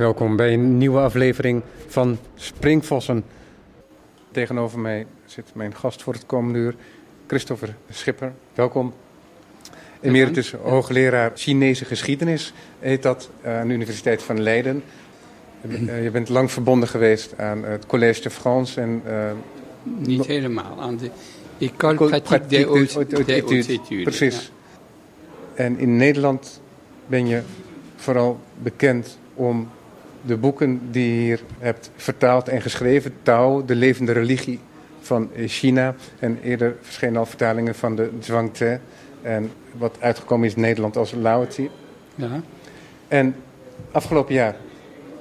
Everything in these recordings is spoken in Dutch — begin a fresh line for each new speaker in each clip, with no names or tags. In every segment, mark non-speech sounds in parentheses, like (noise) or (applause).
Welkom bij een nieuwe aflevering van Springvossen. Tegenover mij zit mijn gast voor het komende uur, Christopher Schipper. Welkom. Emeritus hoogleraar Chinese geschiedenis heet dat aan de Universiteit van Leiden. Eh, je bent lang verbonden geweest aan het Collège de France en... Uh,
Niet helemaal, aan de École Pratique des Hautes
Precies. En in Nederland ben je vooral bekend om de boeken die je hier hebt vertaald en geschreven. Tao, de levende religie van China. En eerder verschenen al vertalingen van de Zhuangzi. En wat uitgekomen is in Nederland als Laozi.
Ja.
En afgelopen jaar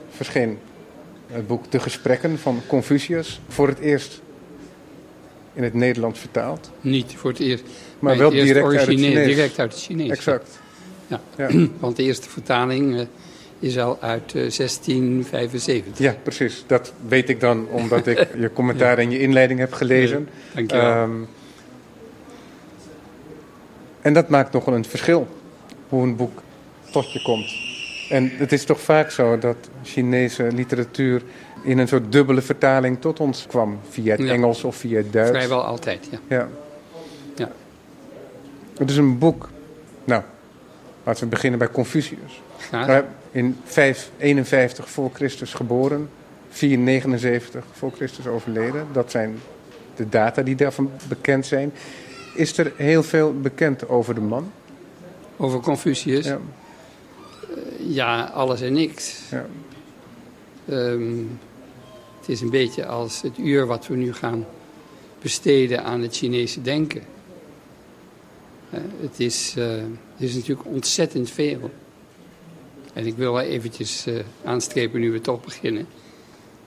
verscheen het boek De Gesprekken van Confucius. Voor het eerst in het Nederlands vertaald.
Niet voor het eerst.
Maar wel direct uit het Chinees.
Direct uit het Chinees.
Exact.
Ja. ja. (clears throat) Want de eerste vertaling uh, is al uit uh, 1675.
Ja, precies. Dat weet ik dan omdat ik (laughs) je commentaar en je inleiding heb gelezen.
Ja, dank je. Um,
en dat maakt nogal een verschil, hoe een boek tot je komt. En het is toch vaak zo dat Chinese literatuur in een soort dubbele vertaling tot ons kwam. Via het
Ja.
Engels of via het Duits.
Vrijwel altijd, ja.
Ja.
ja.
Het is een boek. Nou, laten we beginnen bij Confucius.
Graag.
In 551 voor Christus geboren, 479 voor Christus overleden. Dat zijn de data die daarvan bekend zijn. Is er heel veel bekend over de man?
Over Confucius?
Ja.
Ja, alles en niks.
Ja.
Um, het is een beetje als het uur wat we nu gaan besteden aan het Chinese denken. Uh, het, is, uh, het is natuurlijk ontzettend veel. En ik wil wel eventjes uh, aanstrepen, nu we toch beginnen,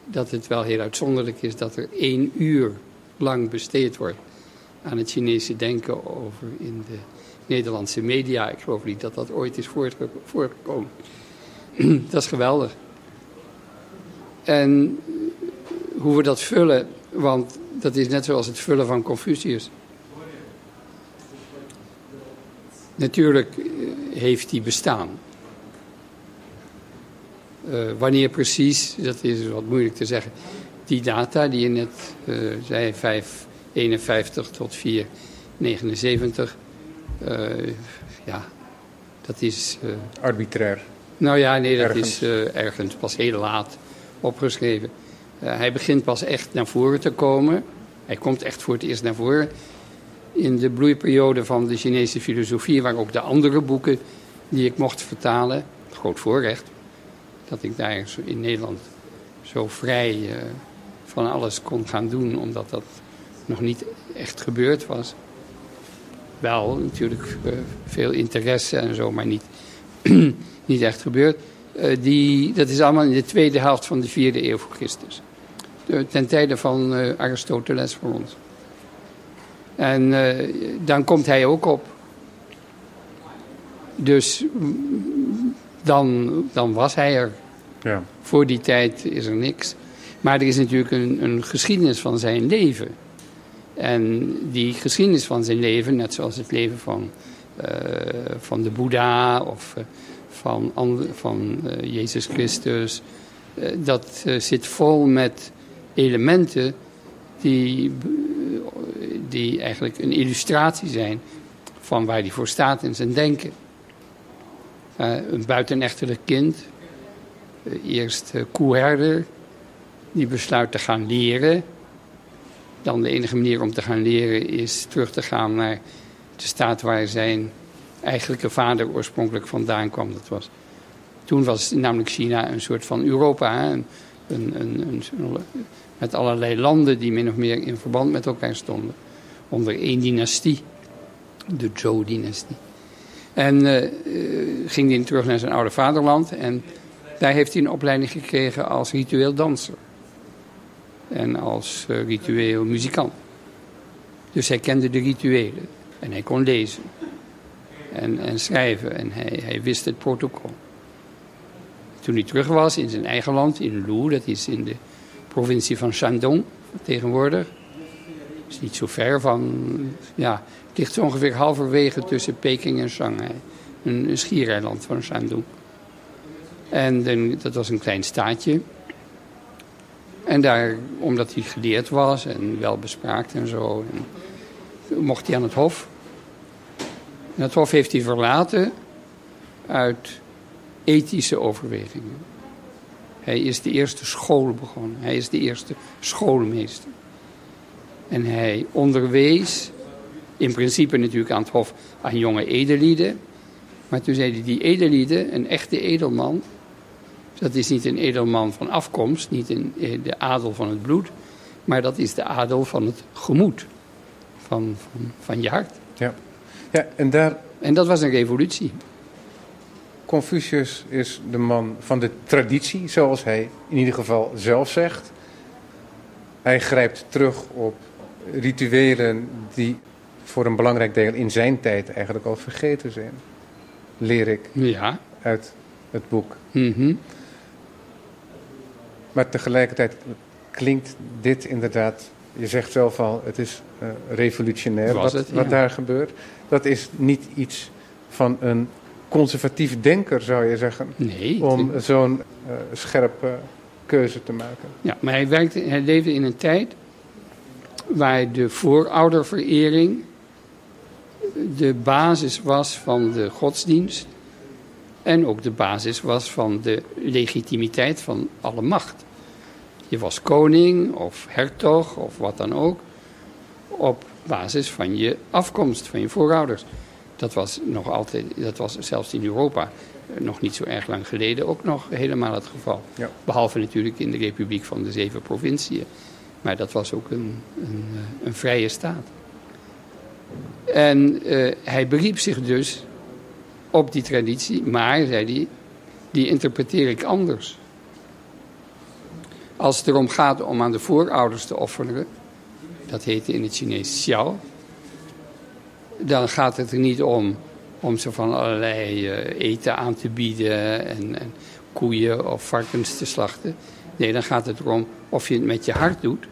dat het wel heel uitzonderlijk is dat er één uur lang besteed wordt aan het Chinese denken over in de Nederlandse media. Ik geloof niet dat dat ooit is voorgekomen. (clears throat) dat is geweldig. En hoe we dat vullen, want dat is net zoals het vullen van Confucius. Natuurlijk heeft hij bestaan. Uh, wanneer precies, dat is wat moeilijk te zeggen. Die data die je net uh, zei, 551 tot 479, uh, ja, dat is...
Arbitrair.
Nou ja, nee, dat
ergens.
is ergens pas heel laat opgeschreven. Hij begint pas echt naar voren te komen. Hij komt echt voor het eerst naar voren. In de bloeiperiode van de Chinese filosofie, waar ook de andere boeken die ik mocht vertalen, groot voorrecht, dat ik daar in Nederland zo vrij uh, van alles kon gaan doen, omdat dat nog niet echt gebeurd was. Wel natuurlijk veel interesse en zo, maar niet (clears throat) niet echt gebeurd. Uh, die, dat is allemaal in de tweede helft van de vierde eeuw voor Christus. Ten tijde van Aristoteles voor ons. En dan komt hij ook op. Dus dan, dan was hij er.
Ja.
Voor die tijd is er niks. Maar er is natuurlijk een, een geschiedenis van zijn leven. En die geschiedenis van zijn leven, net zoals het leven van, van de Boeddha of van, van uh, Jezus Christus. Dat zit vol met elementen die, die eigenlijk een illustratie zijn van waar hij voor staat in zijn denken. een buitenechtelijk kind, eerst koeherder, die besluit te gaan leren. Dan de enige manier om te gaan leren is terug te gaan naar de staat waar zijn eigenlijke vader oorspronkelijk vandaan kwam. Dat was, toen was namelijk China een soort van Europa. Een, een, een, met allerlei landen die min of meer in verband met elkaar stonden. Onder één dynastie. De Zhou-dynastie. En uh, ging hij terug naar zijn oude vaderland. En daar heeft hij een opleiding gekregen als ritueel danser. En als uh, ritueel muzikant. Dus hij kende de rituelen. En hij kon lezen en, en schrijven. En hij, hij, wist het protocol. Toen hij terug was in zijn eigen land, in Lu, dat is in de provincie van Shandong tegenwoordig. is niet zo ver van, ja, het ligt ongeveer halverwege tussen Peking en Shanghai. Een, een schiereiland van Shandong. En dat was een klein staatje. En daar, omdat hij geleerd was en wel bespraakt en zo, mocht hij aan het hof. En het hof heeft hij verlaten uit ethische overwegingen. Hij is de eerste school begonnen. Hij is de eerste schoolmeester. En hij onderwees, in principe natuurlijk aan het hof, aan jonge edellieden. Maar toen zei hij, die edellieden, een echte edelman... dat is niet een edelman van afkomst, niet een, eh, de adel van het bloed... maar dat is de adel van het gemoed, van, van, van je hart.
Ja. Ja, en, daar...
en dat was een revolutie.
Confucius is de man van de traditie, zoals hij in ieder geval zelf zegt. Hij grijpt terug op rituelen die voor een belangrijk deel in zijn tijd eigenlijk al vergeten zijn. Leer ik
ja.
uit het boek.
Mm
Maar tegelijkertijd klinkt dit inderdaad, je zegt zelf al, het is uh, revolutionair wat,
het,
wat daar gebeurt. Dat is niet iets van een conservatief denker, zou je zeggen,
Nee.
om zo'n uh, scherpe keuze te maken.
Ja, maar hij, werkte, hij leefde in een tijd waar de voorouderverering de basis was van de godsdienst en ook de basis was van de legitimiteit van alle macht. Je was koning of hertog of wat dan ook op basis van je afkomst, van je voorouders. Dat was nog altijd, dat was zelfs in Europa nog niet zo erg lang geleden ook nog helemaal het geval.
Ja.
Behalve natuurlijk in de Republiek van de Zeven Provinciën. Maar dat was ook een, een, een vrije staat. En uh, hij beriep zich dus op die traditie, maar, zei hij, die interpreteer ik anders. Als het erom gaat om aan de voorouders te offeren, dat heette in het Chinees xiao, dan gaat het er niet om om ze van allerlei uh, eten aan te bieden en, en, koeien of varkens te slachten. Nee, dan gaat het erom of je het met je hart doet.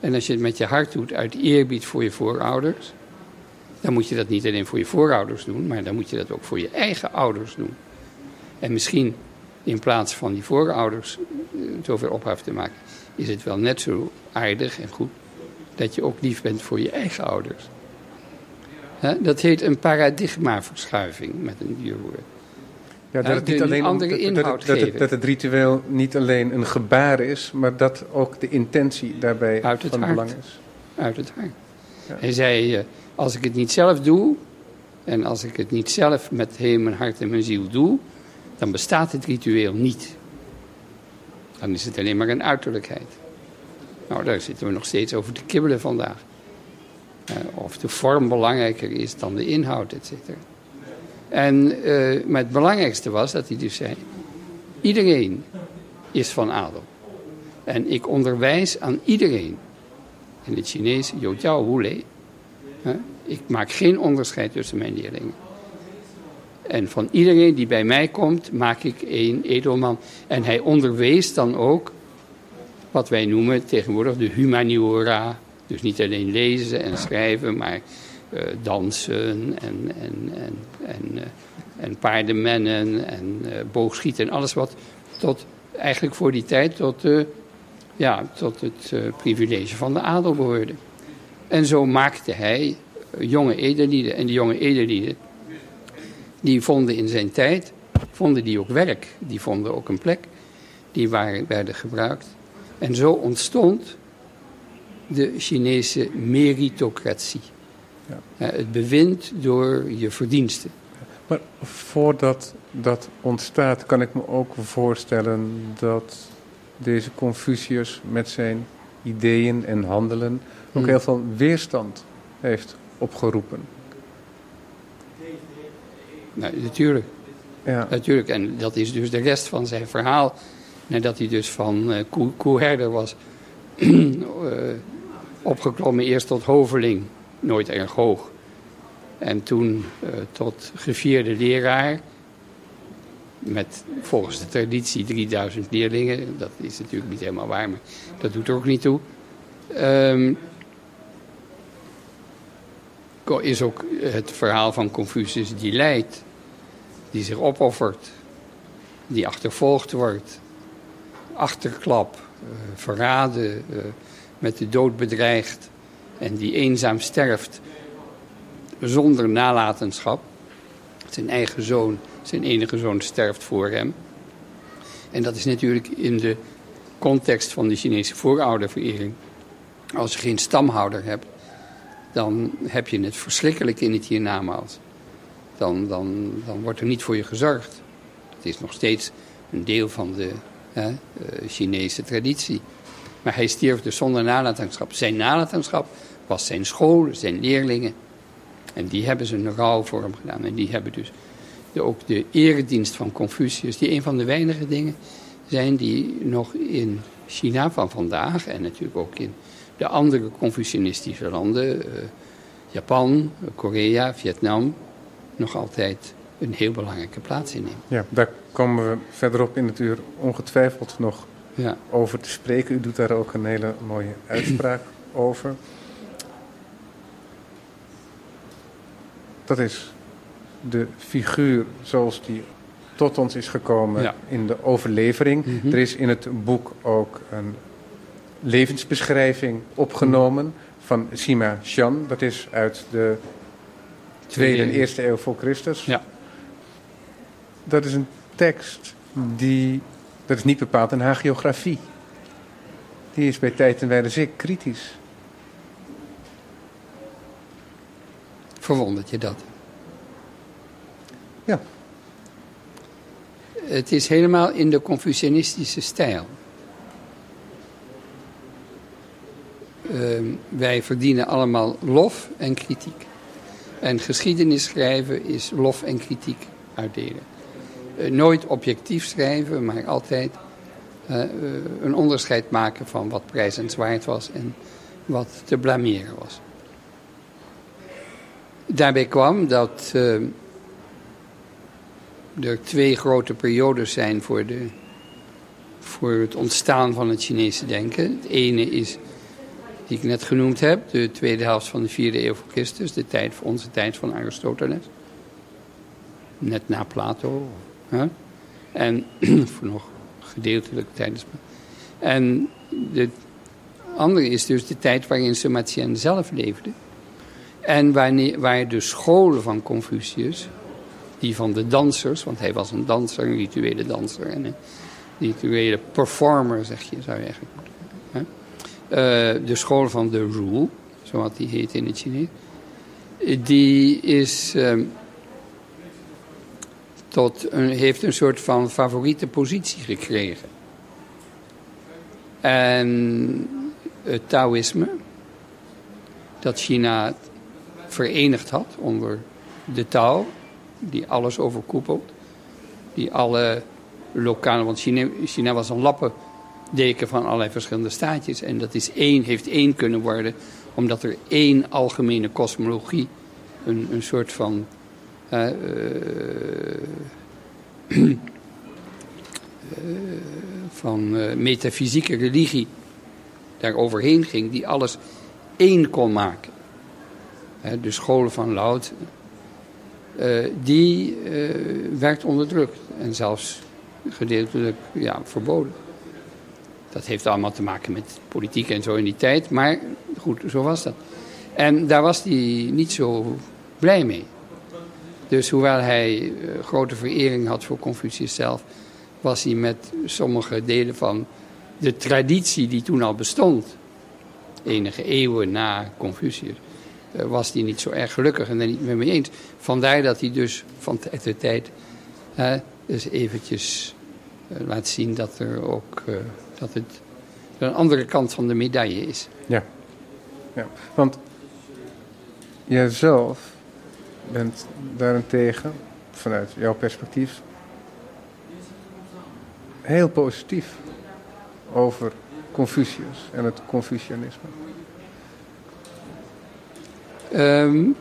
En als je het met je hart doet uit eerbied voor je voorouders, dan moet je dat niet alleen voor je voorouders doen, maar dan moet je dat ook voor je eigen ouders doen. En misschien in plaats van die voorouders uh, zoveel ophef te maken, is het wel net zo aardig en goed dat je ook lief bent voor je eigen ouders. Dat heet een paradigmaverschuiving met een duurwoord.
Ja, dat, het niet alleen om, dat, dat, dat, het, dat, het, ritueel niet alleen een gebaar is, maar dat ook de intentie daarbij
Uit het
van
hart.
belang is.
Uit het hart. Ja. Hij zei, als ik het niet zelf doe, en als ik het niet zelf met heel mijn hart en mijn ziel doe, dan bestaat het ritueel niet. Dan is het alleen maar een uiterlijkheid. Nou, daar zitten we nog steeds over te kibbelen vandaag. Uh, of de vorm belangrijker is dan de inhoud, et cetera. En, uh, maar het belangrijkste was dat hij dus zei: iedereen is van adel. En ik onderwijs aan iedereen. In het Chinees, yo jiao wu lei. Ik maak geen onderscheid tussen mijn leerlingen. En van iedereen die bij mij komt, maak ik een edelman. En hij onderwees dan ook wat wij noemen tegenwoordig de humaniora. Dus niet alleen lezen en schrijven, maar uh, dansen en, en, en, en, uh, en paardenmennen en uh, boogschieten en alles wat tot, eigenlijk voor die tijd tot, ja, tot het privilege van de adel behoorde. En zo maakte hij jonge edellieden. En die jonge edellieden, die vonden in zijn tijd, vonden die ook werk. Die vonden ook een plek. Die waren, werden gebruikt. En zo ontstond de Chinese meritocratie. Ja. Het bewind door je verdiensten.
Maar voordat dat ontstaat, kan ik me ook voorstellen dat deze Confucius met zijn ideeën en handelen ook
Hmm.
heel veel weerstand heeft opgeroepen.
Nou, natuurlijk.
Ja.
Natuurlijk. En dat is dus de rest van zijn verhaal. Nadat hij dus van uh, koe, koeherder was uh, (clears throat) opgeklommen eerst tot hoveling, nooit erg hoog. En toen uh, tot gevierde leraar, met volgens de traditie 3000 leerlingen. Dat is natuurlijk niet helemaal waar, maar dat doet er ook niet toe. Um, is ook het verhaal van Confucius die lijdt, die zich opoffert. die achtervolgd wordt, achterklap, uh, verraden, uh, met de dood bedreigd en die eenzaam sterft zonder nalatenschap. Zijn eigen zoon, zijn enige zoon, sterft voor hem. En dat is natuurlijk in de context van de Chinese voorouderverering. Als je geen stamhouder hebt, dan heb je het verschrikkelijk in het hiernamaals. Dan, dan, dan wordt er niet voor je gezorgd. Het is nog steeds een deel van de hè, uh, Chinese traditie. Maar hij stierf dus zonder nalatenschap. Zijn nalatenschap was zijn school, zijn leerlingen. En die hebben ze een rouw voor hem gedaan. En die hebben dus ook de eredienst van Confucius, die een van de weinige dingen zijn die nog in China van vandaag en natuurlijk ook in de andere Confucianistische landen, uh, Japan, Korea, Vietnam, nog altijd een heel belangrijke plaats innemen.
Ja, daar komen we verderop in het uur ongetwijfeld nog ja. over te spreken. U doet daar ook een hele mooie (clears throat) uitspraak over. Dat is de figuur zoals die tot ons is gekomen in de overlevering. Mhm. Er is in het boek ook een levensbeschrijving opgenomen van Sima Shan. Dat is uit de tweede en eerste eeuw voor Christus.
Ja.
Dat is een tekst die, dat is niet bepaald een hagiografie. Die is bij tijd en wijle zeer kritisch.
Verwondert je dat?
Ja.
Het is helemaal in de Confucianistische stijl. Uh, wij verdienen allemaal lof en kritiek. En geschiedenis schrijven is lof en kritiek uitdelen. Uh, nooit objectief schrijven, maar altijd uh, een onderscheid maken van wat prijzenswaard was en wat te blameren was. Daarbij kwam dat er twee grote periodes zijn voor, de, voor het ontstaan van het Chinese denken. Het ene is, die ik net genoemd heb, de tweede helft van de vierde eeuw voor Christus, de tijd, onze tijd van Aristoteles. Net na Plato. Hè? En (clears throat) voor nog gedeeltelijk tijdens. En de andere is dus de tijd waarin Samatien zelf leefde. En wanneer, waar de scholen van Confucius die van de dansers, want hij was een danser, een rituele danser en een rituele performer, zeg je, zou je eigenlijk moeten uh, De school van de Ru, zoals die heet in het Chinees, die is, uh, tot een, heeft een soort van favoriete positie gekregen. En het Taoïsme, dat China verenigd had onder de Tao, die alles overkoepelt. Die alle lokale, want China, was een lappendeken van allerlei verschillende staatjes. En dat is één, heeft één kunnen worden, omdat er één algemene kosmologie, een, een soort van. Uh, uh, van uh, metafysieke religie daar overheen ging, die alles één kon maken. de scholen van Laut, uh, die uh, werd onderdrukt en zelfs gedeeltelijk ja, verboden. Dat heeft allemaal te maken met politiek en zo in die tijd, maar goed, zo was dat. En daar was hij niet zo blij mee. Dus hoewel hij uh, grote verering had voor Confucius zelf, was hij met sommige delen van de traditie die toen al bestond, enige eeuwen na Confucius, eh, was hij niet zo erg gelukkig en daar niet meer mee eens. Vandaar dat hij dus van tijd tot tijd uh, dus eventjes uh, laat zien dat er ook uh, dat het een andere kant van de medaille is.
Ja, ja. want jijzelf bent daarentegen, vanuit jouw perspectief, heel positief over Confucius en het Confucianisme.
Um,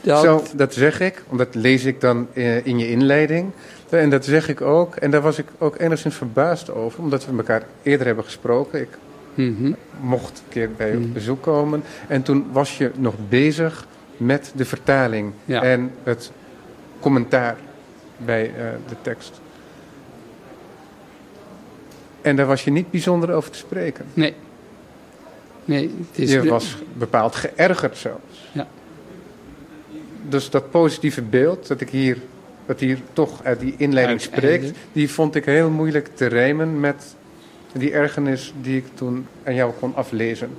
dat... Zo, dat zeg ik, omdat lees ik dan eh, in je inleiding. En dat zeg ik ook. En daar was ik ook enigszins verbaasd over, omdat we elkaar eerder hebben gesproken. Ik mm -hmm. mocht een keer bij je op mhm. bezoek komen. En toen was je nog bezig met de vertaling
ja.
en het commentaar bij uh, de tekst. En daar was je niet bijzonder over te spreken.
Nee. Nee
het is je was bepaald geërgerd zelfs.
Ja.
Dus dat positieve beeld dat ik hier, dat hier toch uit die inleiding spreekt, die vond ik heel moeilijk te rijmen met die ergernis die ik toen aan jou kon aflezen.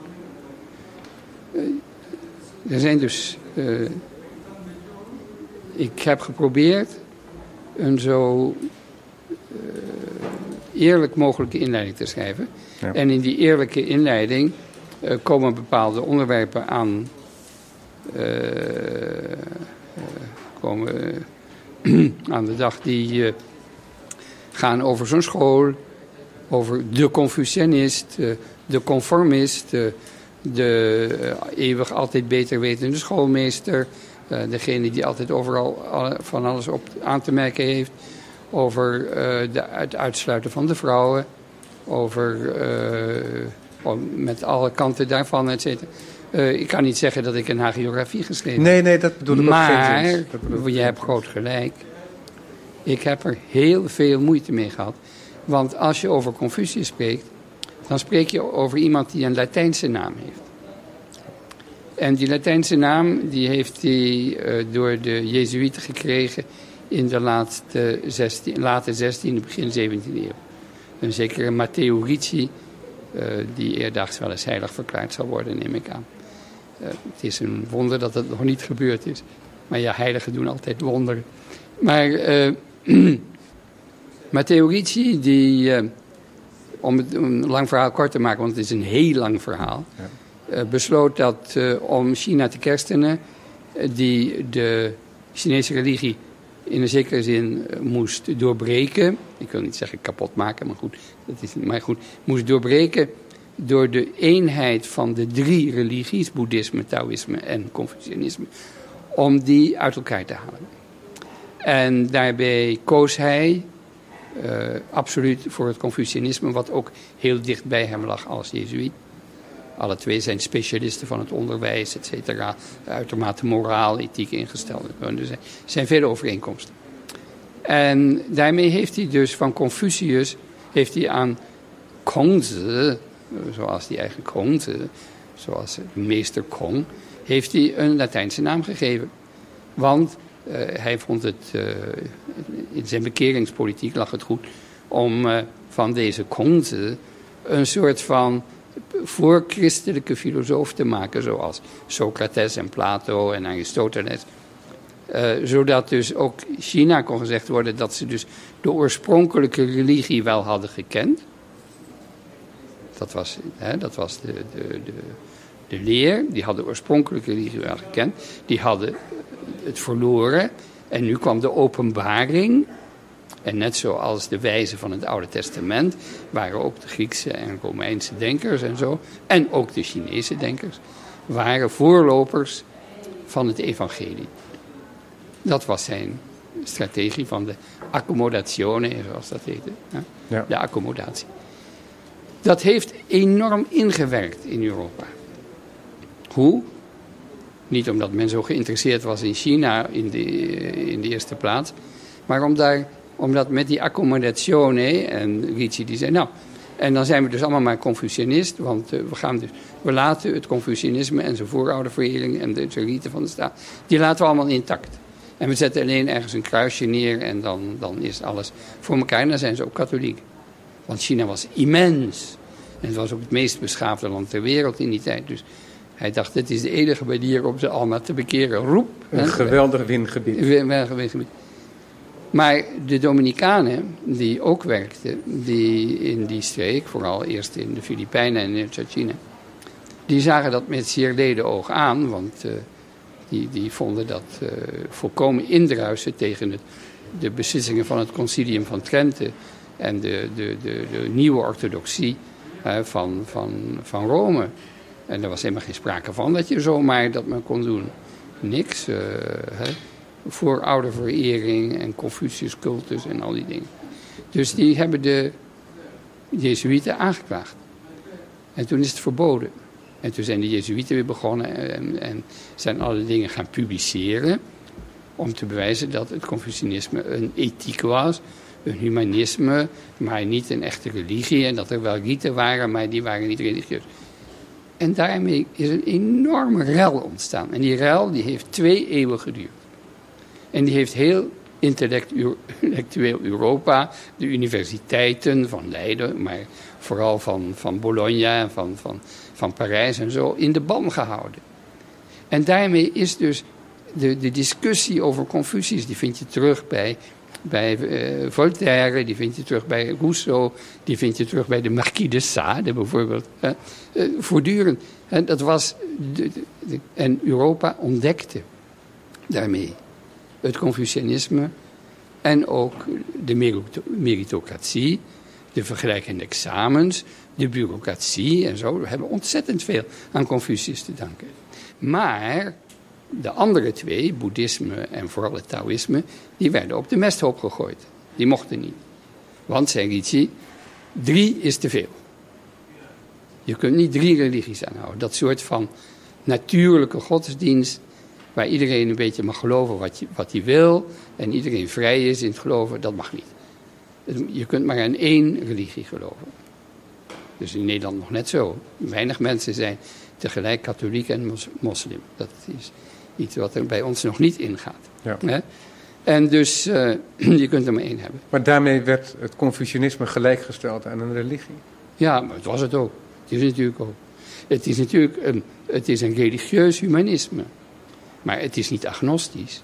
Eh, er zijn dus. Uh, ik heb geprobeerd een zo uh, eerlijk mogelijke inleiding te schrijven. En in die eerlijke inleiding komen bepaalde onderwerpen aan. komen (clears throat) aan de dag die gaan over zo'n school, over de Confucianist, de conformist, de eh, eeuwig altijd beter wetende schoolmeester. Degene die altijd overal van alles op aan te merken heeft. Over het uitsluiten van de vrouwen. Over met alle kanten daarvan, et cetera. ik kan niet zeggen dat ik een hagiografie geschreven heb.
Nee, nee, dat bedoel ik
maar,
ook
Maar, je hebt groot gelijk. Ik heb er heel veel moeite mee gehad. Want als je over Confucius spreekt, dan spreek je over iemand die een Latijnse naam heeft. En die Latijnse naam die heeft hij uh, door de Jezuïeten gekregen in de laatste 16, late 16e, begin 17e eeuw. Een zekere Matteo Ricci, die eerdaags wel eens heilig verklaard zal worden, neem ik aan. Uh, het is een wonder dat het nog niet gebeurd is. Maar ja, heiligen doen altijd wonderen. Maar (clears throat) Matteo Ricci, die om het een lang verhaal kort te maken, want het is een heel lang verhaal. Ja. Besloot dat om China te kerstenen, die de Chinese religie in een zekere zin moest doorbreken. Ik wil niet zeggen kapot maken, maar goed, dat is, maar goed, moest doorbreken door de eenheid van de drie religies, boeddhisme, taoïsme en confucianisme, om die uit elkaar te halen. En daarbij koos hij uh, absoluut voor het Confucianisme, wat ook heel dicht bij hem lag als Jezuïet. Alle twee zijn specialisten van het onderwijs, et cetera. Uitermate moraal, ethiek ingesteld. Er zijn, vele overeenkomsten. En daarmee heeft hij dus van Confucius heeft hij aan Kongzi, zoals die eigen Kongzi, zoals meester Kong, heeft hij een Latijnse naam gegeven. Want uh, hij vond het, uh, in zijn bekeringspolitiek lag het goed om uh, van deze Kongzi een soort van voorchristelijke filosoof te maken, zoals Socrates en Plato en Aristoteles. zodat dus ook China kon gezegd worden dat ze dus de oorspronkelijke religie wel hadden gekend. Dat was, hè, dat was de, de, de, de leer, die hadden de oorspronkelijke religie wel gekend. Die hadden het verloren. En nu kwam de openbaring. En net zoals de wijzen van het Oude Testament waren ook de Griekse en Romeinse denkers en zo, en ook de Chinese denkers, waren voorlopers van het evangelie. Dat was zijn strategie van de accommodazione, zoals dat heette. Ja. De accommodatie. Dat heeft enorm ingewerkt in Europa. Hoe? Niet omdat men zo geïnteresseerd was in China in de, in de eerste plaats. Maar omdat, omdat met die accommodazione, en Ricci die zei, nou, en dan zijn we dus allemaal maar Confucianist, want uh, we, gaan dus, we laten het Confucianisme en zijn voorouderverering en de riten van de staat, die laten we allemaal intact. En we zetten alleen ergens een kruisje neer en dan, dan is alles voor elkaar. En dan zijn ze ook katholiek. Want China was immens. En het was ook het meest beschaafde land ter wereld in die tijd. Dus hij dacht, dit is de enige manier om ze allemaal te bekeren. Roep.
Een geweldig windgebied.
windgebied. Maar de Dominicanen, die ook werkten die in die streek, vooral eerst in de Filipijnen en in Chachina, die zagen dat met zeer leden oog aan, want uh, die, die vonden dat uh, volkomen indruisen tegen het, de beslissingen van het concilium van Trente en de, de, de, de nieuwe orthodoxie van, van, van Rome. En er was helemaal geen sprake van dat je zomaar dat men kon doen. Niks. Uh, hè. Voorouderverering en Confucius-cultus en al die dingen. Dus die hebben de Jezuïeten aangeklaagd. En toen is het verboden. En toen zijn de Jezuïeten weer begonnen en, en zijn alle dingen gaan publiceren. Om te bewijzen dat het Confucianisme een ethiek was. een humanisme, maar niet een echte religie. En dat er wel riten waren, maar die waren niet religieus. En daarmee is een enorme rel ontstaan. En die rel die heeft twee eeuwen geduurd. En die heeft heel intellectueel Europa, de universiteiten van Leiden, maar vooral van, van Bologna en van, van, van Parijs en zo, in de ban gehouden. En daarmee is dus de, de discussie over Confucius, die vind je terug bij, bij uh, Voltaire, die vind je terug bij Rousseau, die vind je terug bij de Marquis de Sade bijvoorbeeld. Uh, voortdurend. En, dat was de, en Europa ontdekte daarmee het Confucianisme en ook de meritocratie, de vergelijkende examens, de bureaucratie en zo. We hebben ontzettend veel aan Confucius te danken. Maar de andere twee, boeddhisme en vooral het Taoïsme, die werden op de mesthoop gegooid. Die mochten niet. Want, zei Ricci, drie is te veel. Je kunt niet drie religies aanhouden. Dat soort van natuurlijke godsdienst, waar iedereen een beetje mag geloven wat, je, wat hij wil en iedereen vrij is in het geloven, dat mag niet. Je kunt maar aan één religie geloven. Dus in Nederland nog net zo. Weinig mensen zijn tegelijk katholiek en moslim. Dat is iets wat er bij ons nog niet ingaat. Ja. En dus uh, (clears throat) je kunt er maar één hebben.
Maar daarmee werd het Confucianisme gelijkgesteld aan een religie?
Ja, maar het was het ook. Het is natuurlijk ook. Het is natuurlijk een, het is een religieus humanisme. Maar het is niet agnostisch.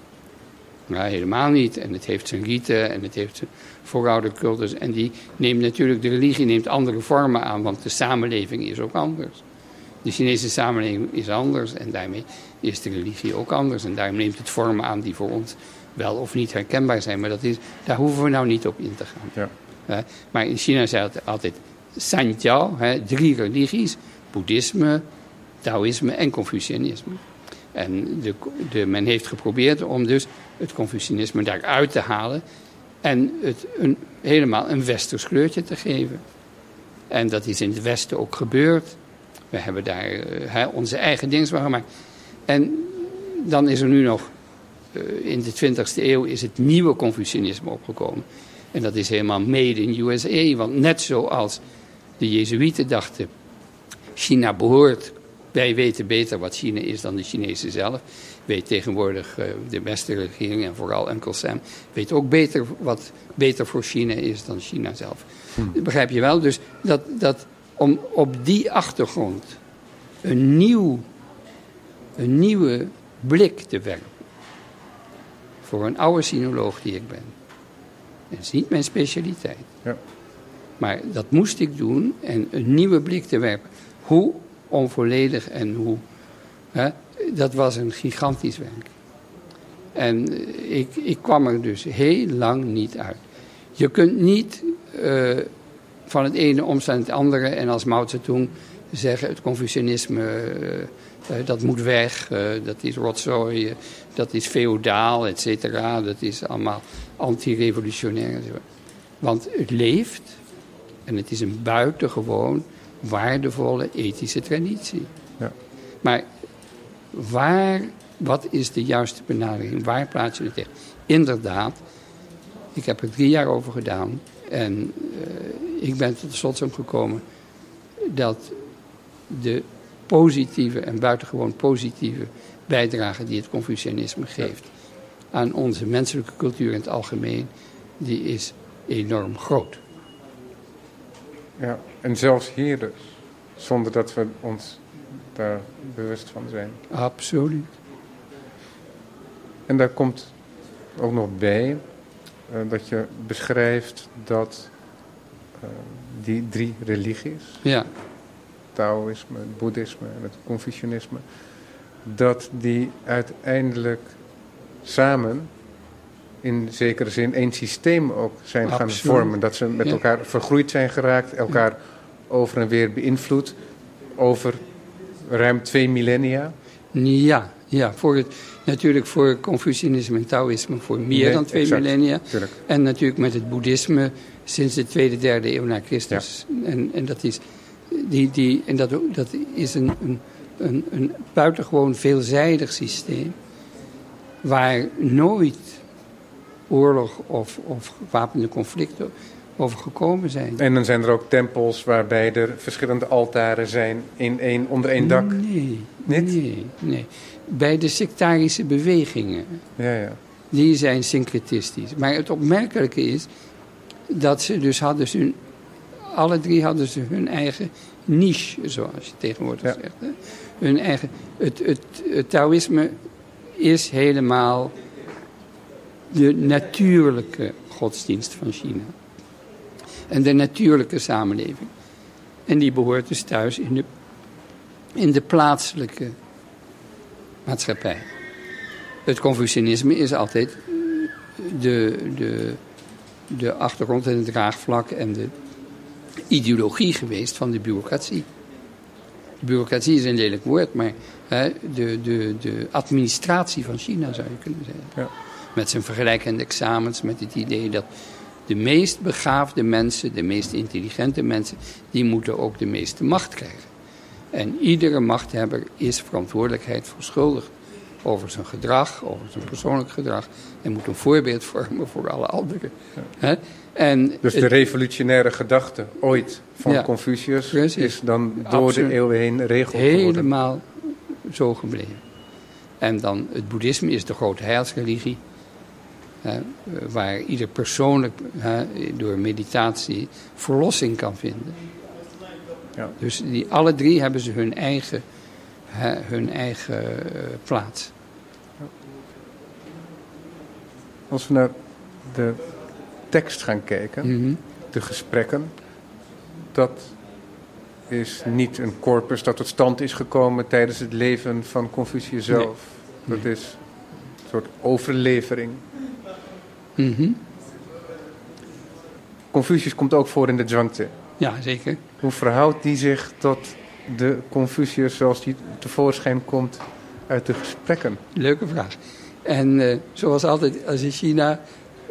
Maar helemaal niet. En het heeft zijn riten en het heeft zijn vooroudercultus. cultus. En die neemt natuurlijk, de religie neemt andere vormen aan, want de samenleving is ook anders. De Chinese samenleving is anders en daarmee is de religie ook anders. En daarom neemt het vormen aan die voor ons wel of niet herkenbaar zijn. Maar dat is, daar hoeven we nou niet op in te gaan. Ja. maar in China zijn het altijd Sanjiao, drie religies. Boeddhisme, Taoïsme en Confucianisme. En de, de, men heeft geprobeerd om dus het Confucianisme daaruit te halen en het een, helemaal een westers kleurtje te geven. En dat is in het Westen ook gebeurd. We hebben daar uh, onze eigen dingen van gemaakt. En dan is er nu nog, uh, in de 20e eeuw, is het nieuwe Confucianisme opgekomen. En dat is helemaal made in USA. Want net zoals de Jezuïeten dachten, China behoort, wij weten beter wat China is dan de Chinezen zelf. Weet tegenwoordig uh, de beste regering en vooral Uncle Sam, weet ook beter wat beter voor China is dan China zelf. Hm. Begrijp je wel? Dus dat, dat om op die achtergrond een, nieuw, een nieuwe blik te werpen. Voor een oude sinoloog die ik ben. Dat is niet mijn specialiteit. Ja. Maar dat moest ik doen en een nieuwe blik te werpen. Hoe onvolledig en hoe. Hè, dat was een gigantisch werk. En ik, ik kwam er dus heel lang niet uit. Je kunt niet uh, van het ene omstaan het andere. En als Mao Zedong zeggen het Confucianisme uh, dat moet weg, dat is rotzooi, dat is feodaal, et cetera. Dat is allemaal anti-revolutionair. Want het leeft en het is een buitengewoon waardevolle ethische traditie. Ja. Maar waar, wat is de juiste benadering? Waar plaats je het tegen? Inderdaad, ik heb er drie jaar over gedaan. En uh, ik ben tot de slotsom gekomen dat de positieve en buitengewoon positieve bijdrage die het Confucianisme geeft aan onze menselijke cultuur in het algemeen, die is enorm groot.
Ja, en zelfs hier dus, zonder dat we ons daar bewust van zijn.
Absoluut.
En daar komt ook nog bij uh, dat je beschrijft dat uh, die drie religies, ja. Taoïsme, het Boeddhisme en het Confucianisme, dat die uiteindelijk samen in zekere zin één systeem ook zijn gaan vormen. Dat ze met elkaar vergroeid zijn geraakt, elkaar over en weer beïnvloed over ruim twee millennia.
Ja, ja voor het, natuurlijk voor Confucianisme en Taoïsme voor meer dan twee millennia. En natuurlijk met het boeddhisme sinds de tweede, derde eeuw na Christus. En, en dat is, die, die, en dat, dat is een, een, een, een buitengewoon veelzijdig systeem waar nooit oorlog of, of gewapende conflicten over gekomen zijn.
En dan zijn er ook tempels waarbij er verschillende altaren zijn in één, onder één dak.
Nee,
Niet?
nee, nee. Bij de sectarische bewegingen,
Ja, ja.
die zijn syncretistisch. Maar het opmerkelijke is dat ze dus hadden ze hun, alle drie hadden ze hun eigen niche, zoals je tegenwoordig
Ja.
zegt. Hè? Hun eigen, het, het, het Taoïsme is helemaal de natuurlijke godsdienst van China. En de natuurlijke samenleving. En die behoort dus thuis in de, in de plaatselijke maatschappij. Het Confucianisme is altijd de, de, de achtergrond en het draagvlak en de ideologie geweest van de bureaucratie. Bureaucratie is een lelijk woord, maar hè, de, de, de administratie van China zou je kunnen zeggen.
Ja.
Met zijn vergelijkende examens, met het idee dat de meest begaafde mensen, de meest intelligente mensen, die moeten ook de meeste macht krijgen. En iedere machthebber is verantwoordelijkheid verschuldigd over zijn gedrag, over zijn persoonlijk gedrag. En moet een voorbeeld vormen voor alle anderen. En
Dus de revolutionaire gedachte ooit van
Ja,
Confucius
precies.
is dan door
Absoluut.
de eeuwen heen regel
helemaal zo gebleven. En dan het boeddhisme is de grote heilsreligie. Waar ieder persoonlijk door meditatie verlossing kan vinden.
Ja.
Dus die, alle drie hebben ze hun eigen, hè, hun eigen eh, plaats.
Als we naar de tekst gaan kijken,
Mhm.
de gesprekken, dat is niet een corpus dat tot stand is gekomen tijdens het leven van Confucius zelf. Dat is een soort overlevering.
Mhm.
Confucius komt ook voor in de Zhuangzi.
Ja, zeker.
Hoe verhoudt die zich tot de Confucius zoals die tevoorschijn komt uit de gesprekken?
Leuke vraag. En eh, zoals altijd, als in China,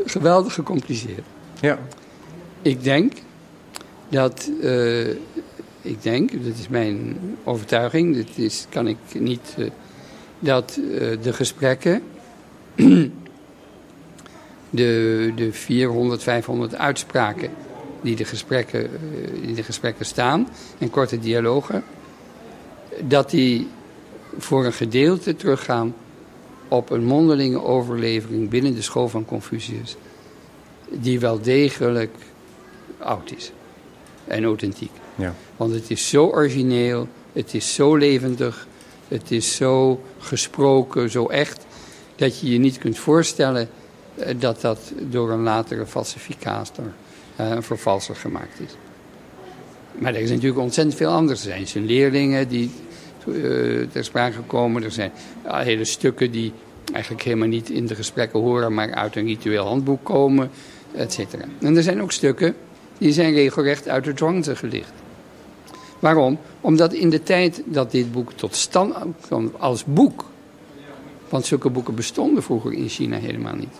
geweldig gecompliceerd.
Ja,
Ik denk dat, eh, ik denk, dat is mijn overtuiging, dat is, kan ik niet, eh, dat de gesprekken, de, de 400, 500 uitspraken die de gesprekken, eh, in de gesprekken staan, en korte dialogen, dat die voor een gedeelte teruggaan op een mondelinge overlevering binnen de school van Confucius die wel degelijk oud is en authentiek.
ja.
Want het is zo origineel, het is zo levendig, het is zo gesproken, zo echt, dat je je niet kunt voorstellen dat dat door een latere falsificator, eh, een vervalser gemaakt is. Maar er is natuurlijk ontzettend veel anders. Er zijn zijn leerlingen die eh, ter sprake komen. Er zijn hele stukken die eigenlijk helemaal niet in de gesprekken horen, maar uit een ritueel handboek komen, et cetera. En er zijn ook stukken die zijn regelrecht uit de Zhuangzi gelicht. Waarom? Omdat in de tijd dat dit boek tot stand kwam als boek, want zulke boeken bestonden vroeger in China helemaal niet.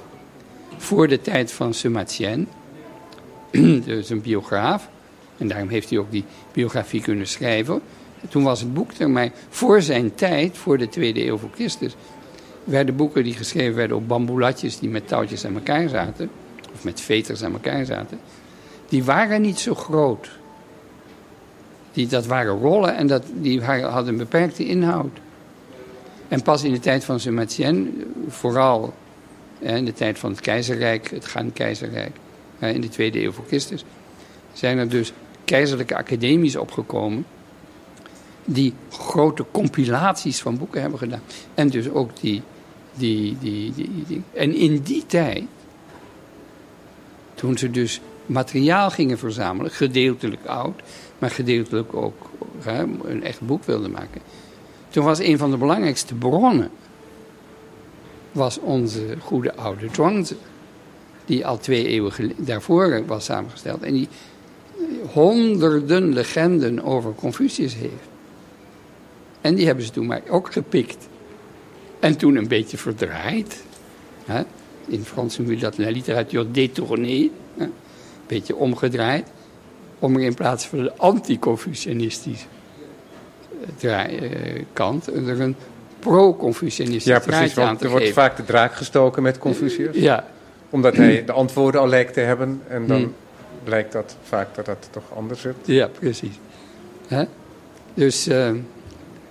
Voor de tijd van Sima Qian, dus een biograaf, en daarom heeft hij ook die biografie kunnen schrijven. Toen was het boek er, maar voor zijn tijd, voor de tweede eeuw voor Christus, werden boeken die geschreven werden op bamboelatjes die met touwtjes aan elkaar zaten, of met veters aan elkaar zaten, die waren niet zo groot. Die, dat waren rollen en dat, die hadden een beperkte inhoud. En pas in de tijd van Sima Qian, vooral in de tijd van het keizerrijk, het Han-keizerrijk, eh, in de tweede eeuw voor Christus, zijn er dus keizerlijke academies opgekomen die grote compilaties van boeken hebben gedaan. En dus ook die, die, die, die, die- En in die tijd, toen ze dus materiaal gingen verzamelen, gedeeltelijk oud, maar gedeeltelijk ook hè, een echt boek wilden maken. Toen was een van de belangrijkste bronnen was onze goede oude Zhuangzi, die al twee eeuwen daarvoor was samengesteld en die honderden legenden over Confucius heeft. En die hebben ze toen maar ook gepikt. En toen een beetje verdraaid. Hè? In Frans noem je dat la literatuur détournée. Een beetje omgedraaid. Om er in plaats van de anti-Confucianistische eh, eh, kant... er een pro-Confucianistisch
ja precies.
aan
Want
te
er wordt vaak de draak gestoken met Confucius.
Ja,
omdat hij de antwoorden al lijkt te hebben. En dan
Hmm.
blijkt dat vaak dat dat toch anders zit.
Ja, precies. Hè? Dus eh,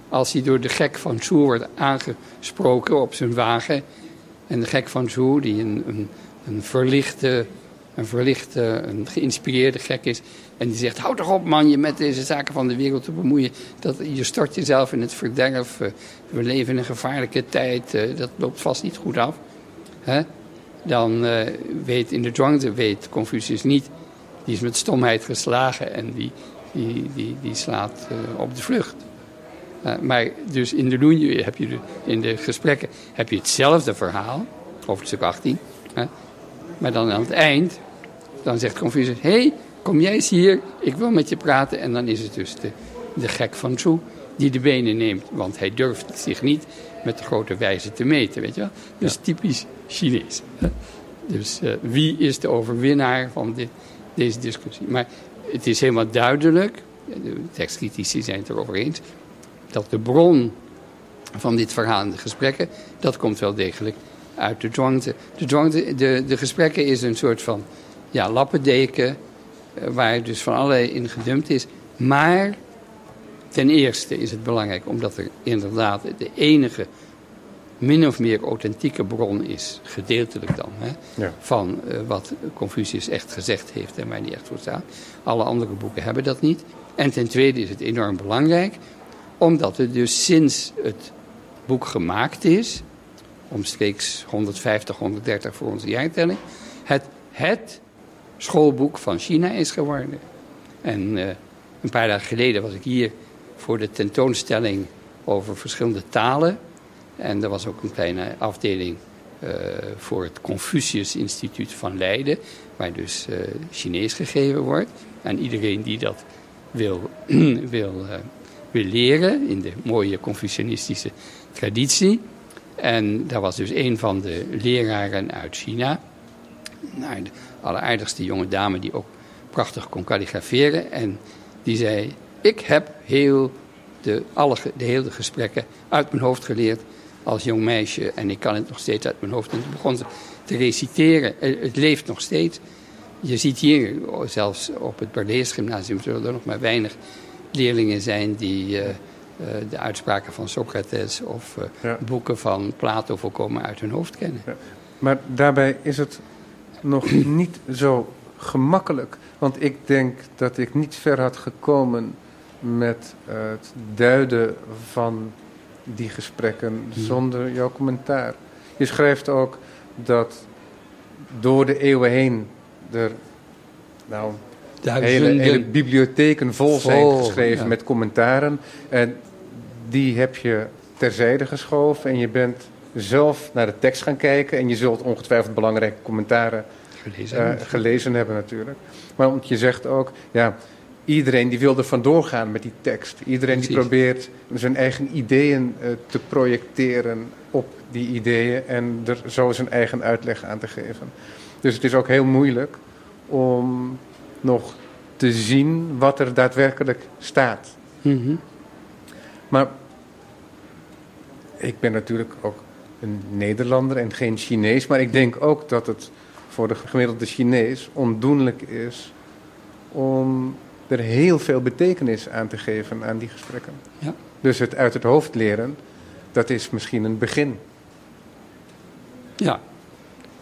als hij door de gek van Zhu wordt aangesproken op zijn wagen. En de gek van Zhu, die een, een, een verlichte, een verlichte, een geïnspireerde gek is. En die zegt, houd toch op man, je met deze zaken van de wereld te bemoeien. Dat, je stort jezelf in het verderf. eh, we leven in een gevaarlijke tijd. eh, dat loopt vast niet goed af. Hè? Dan eh, weet in de dwangte weet Confucius niet. Die is met stomheid geslagen en die, die, die, die slaat eh, op de vlucht. Eh, maar dus in de Loenje heb je in de gesprekken heb je hetzelfde verhaal, hoofdstuk 18. Hè? Maar dan aan het eind, dan zegt Confucius, hé, hey, kom jij eens hier, ik wil met je praten. En dan is het dus de, de gek van Zhu die de benen neemt, want hij durft zich niet met de grote wijze te meten, weet je wel. Dus typisch Chinees. hè. Dus eh, wie is de overwinnaar van dit, deze discussie? Maar het is helemaal duidelijk, de tekstcritici zijn het erover eens, dat de bron van dit verhaal en de gesprekken, dat komt wel degelijk uit de dwangte. De, de, de gesprekken is een soort van ja, lappendeken, eh, waar dus van allerlei in gedumpt is. Maar ten eerste is het belangrijk omdat er inderdaad de enige min of meer authentieke bron is, gedeeltelijk dan, hè,
Ja.
van eh, wat Confucius echt gezegd heeft en waar hij echt voor staat. Alle andere boeken hebben dat niet. En ten tweede is het enorm belangrijk, omdat het dus sinds het boek gemaakt is, omstreeks 150, 130 voor onze jaartelling, het, het schoolboek van China is geworden. En eh, een paar dagen geleden was ik hier voor de tentoonstelling over verschillende talen. En er was ook een kleine afdeling eh, voor het Confucius Instituut van Leiden, waar dus eh, Chinees gegeven wordt. En iedereen die dat wil, (clears throat) wil, wil leren in de mooie Confucianistische traditie. En daar was dus een van de leraren uit China. Nou, de alleraardigste jonge dame die ook prachtig kon kalligraferen. En die zei, ik heb heel de, alle, de hele gesprekken uit mijn hoofd geleerd als jong meisje. En ik kan het nog steeds uit mijn hoofd. En toen begon ze te reciteren. Eh, Het leeft nog steeds. Je ziet hier, oh, zelfs op het Barlees Gymnasium, zullen er nog maar weinig leerlingen zijn die eh, eh, de uitspraken van Socrates of
Ja.
boeken van Plato volkomen uit hun hoofd kennen.
Maar daarbij is het nog niet zo gemakkelijk. Want ik denk dat ik niet ver had gekomen met eh, het duiden van die gesprekken zonder jouw commentaar. Je schrijft ook dat door de eeuwen heen er nou, hele, bibliotheken vol zijn geschreven
ja.
met commentaren. En die heb je terzijde geschoven en je bent zelf naar de tekst gaan kijken. En je zult ongetwijfeld belangrijke commentaren
gelezen.
eh,
hebben.
gelezen hebben natuurlijk. Maar want je zegt ook, ja, iedereen die wil er vandoor gaan met die tekst. Iedereen die probeert zijn eigen ideeën eh, te projecteren op die ideeën en er zo zijn eigen uitleg aan te geven. Dus het is ook heel moeilijk om nog te zien wat er daadwerkelijk staat.
Mhm.
Maar ik ben natuurlijk ook een Nederlander en geen Chinees. Maar ik denk ook dat het voor de gemiddelde Chinees ondoenlijk is om er heel veel betekenis aan te geven aan die gesprekken.
Ja.
Dus het uit het hoofd leren, dat is misschien een begin.
Ja,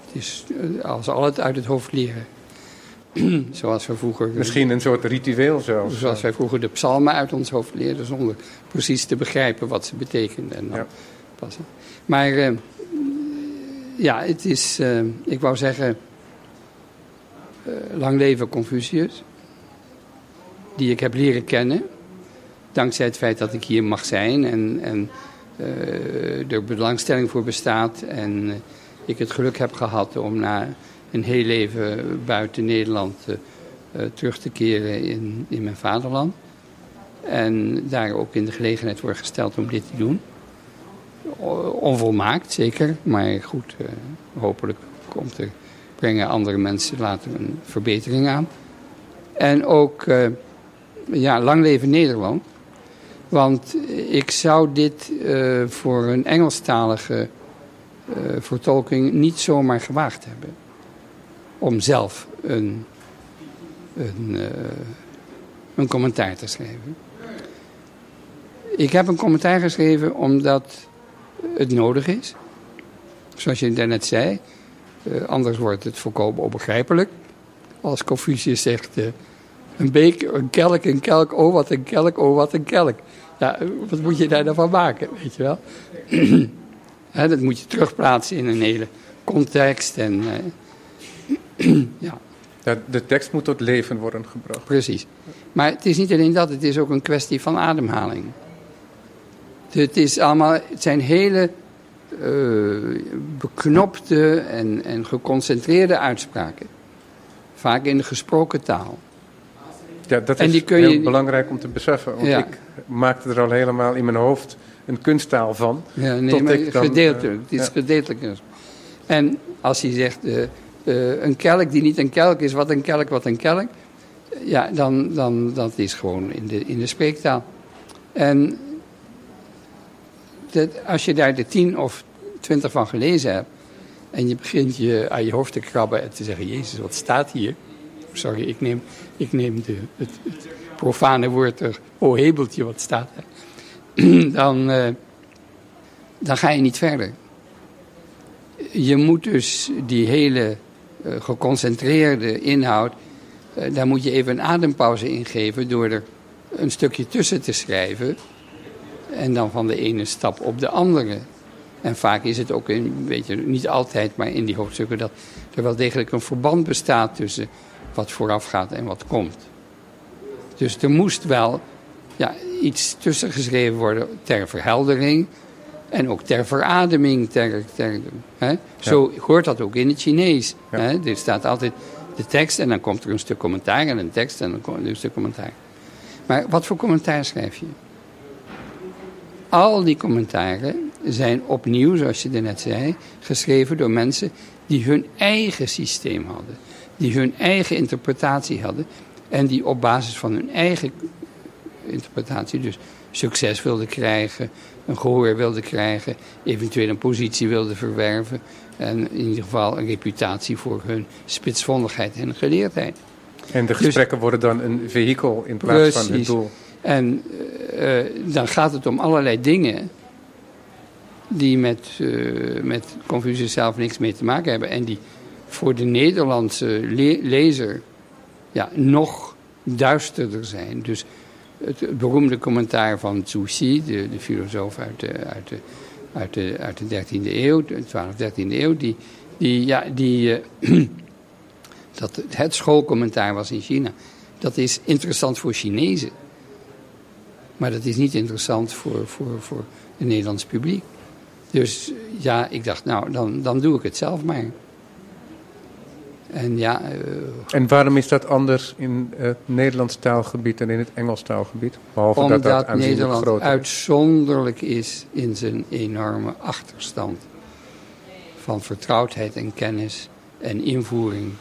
het is eh, als al het uit het hoofd leren. (clears throat) zoals we vroeger.
Misschien een soort ritueel zelfs.
Zoals wij vroeger de psalmen uit ons hoofd leerden zonder precies te begrijpen wat ze betekenden. En dan
Ja.
Maar eh, ja, het is, eh, ik wou zeggen, eh, lang leven Confucius. Die ik heb leren kennen. Dankzij het feit dat ik hier mag zijn en, en eh, er belangstelling voor bestaat. En ik het geluk heb gehad om na een heel leven buiten Nederland terug te keren in, in mijn vaderland. En daar ook in de gelegenheid wordt gesteld om dit te doen. O- Onvolmaakt, zeker. Maar goed, eh, hopelijk komt er, brengen andere mensen later een verbetering aan. En ook, eh, ja, lang leven Nederland. Want ik zou dit eh, voor een Engelstalige eh, vertolking niet zomaar gewaagd hebben. om zelf een, een, een commentaar te schrijven. Ik heb een commentaar geschreven omdat het nodig is. Zoals je daarnet zei, uh, anders wordt het volkomen onbegrijpelijk. Als Confucius zegt, uh, een beek, een kelk, een kelk, oh wat een kelk, oh wat een kelk. Ja, wat moet je daar dan van maken, weet je wel? (clears throat) He, dat moet je terugplaatsen in een hele context. En, uh, (clears throat) ja.
ja. De tekst moet tot leven worden gebracht.
Precies. Maar het is niet alleen dat, het is ook een kwestie van ademhaling. Het, is allemaal, het zijn hele uh, beknopte en, en geconcentreerde uitspraken. Vaak in de gesproken taal.
Ja, dat is heel belangrijk om te beseffen. Want ja. ik maakte er al helemaal in mijn hoofd een kunsttaal van.
Ja, nee, maar ik dan, gedeeltelijk. Uh, het is ja. gedeeltelijk. En als hij zegt, uh, uh, een kelk die niet een kelk is, wat een kelk, wat een kelk. Ja, dan, dan dat is gewoon in de, in de spreektaal. En dat, als je daar de tien of twintig van gelezen hebt... en je begint je aan je hoofd te krabben en te zeggen... Jezus, wat staat hier? Sorry, ik neem, ik neem de, het, profane woord er... Oh, hebeltje, wat staat er? (clears throat) dan, uh, dan ga je niet verder. Je moet dus die hele uh, geconcentreerde inhoud, uh, daar moet je even een adempauze in geven door er een stukje tussen te schrijven. En dan van de ene stap op de andere. En vaak is het ook, in, weet je, niet altijd, maar in die hoofdstukken, dat er wel degelijk een verband bestaat tussen wat vooraf gaat en wat komt. Dus er moest wel ja, iets tussen geschreven worden ter verheldering en ook ter verademing. Ter, ter, hè? Zo hoort dat ook in het Chinees. Ja. Hè? Er staat altijd de tekst en dan komt er een stuk commentaar en een tekst en dan komt er een stuk commentaar. Maar wat voor commentaar schrijf je? Al die commentaren zijn opnieuw, zoals je net zei, geschreven door mensen die hun eigen systeem hadden. Die hun eigen interpretatie hadden. En die op basis van hun eigen interpretatie dus succes wilde krijgen, een gehoor wilde krijgen, eventueel een positie wilde verwerven en in ieder geval een reputatie voor hun spitsvondigheid en geleerdheid.
En de gesprekken dus, worden dan een vehikel in plaats precies. van het doel.
En uh, dan gaat het om allerlei dingen die met, uh, met Confucius zelf niks mee te maken hebben en die voor de Nederlandse le lezer ja, nog duisterder zijn. Dus het beroemde commentaar van Zhu Xi, de, de filosoof uit de, uit, de, uit, de, uit de 13e eeuw, de 12e, 13e eeuw, die, die, ja, die, (clears throat) dat het schoolcommentaar was in China. Dat is interessant voor Chinezen. Maar dat is niet interessant voor, voor, voor het Nederlands publiek. Dus ja, ik dacht, nou, dan, dan doe ik het zelf maar.
En, ja, uh, en waarom is dat anders in het Nederlands taalgebied en in het Engels taalgebied?
Behalve Omdat dat, dat Nederland uitzonderlijk is in zijn enorme achterstand van vertrouwdheid en kennis en invoering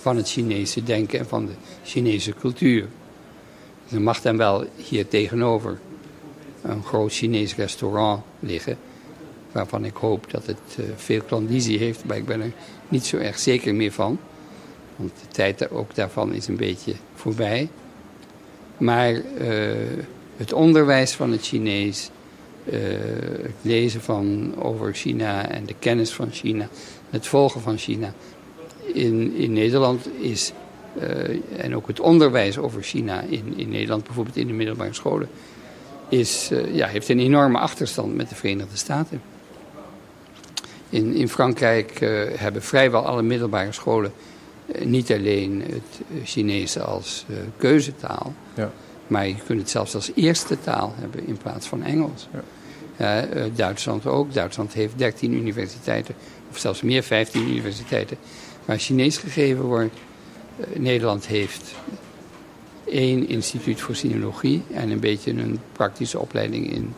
van het Chinese denken en van de Chinese cultuur. Er mag dan wel hier tegenover een groot Chinees restaurant liggen, waarvan ik hoop dat het uh, veel klandizie heeft, maar ik ben er niet zo erg zeker meer van. Want de tijd ook daarvan is een beetje voorbij. Maar uh, het onderwijs van het Chinees, uh, het lezen van over China en de kennis van China, het volgen van China in, in Nederland is, uh, en ook het onderwijs over China in, in Nederland, bijvoorbeeld in de middelbare scholen, is, ja, heeft een enorme achterstand met de Verenigde Staten. In, in Frankrijk hebben vrijwel alle middelbare scholen eh, niet alleen het Chinese als keuzetaal, ja. maar je kunt het zelfs als eerste taal hebben in plaats van Engels. Ja. Duitsland ook. Duitsland heeft 13 universiteiten, of zelfs meer, 15 universiteiten, waar Chinees gegeven wordt. Nederland heeft één instituut voor sinologie en een beetje een praktische opleiding in,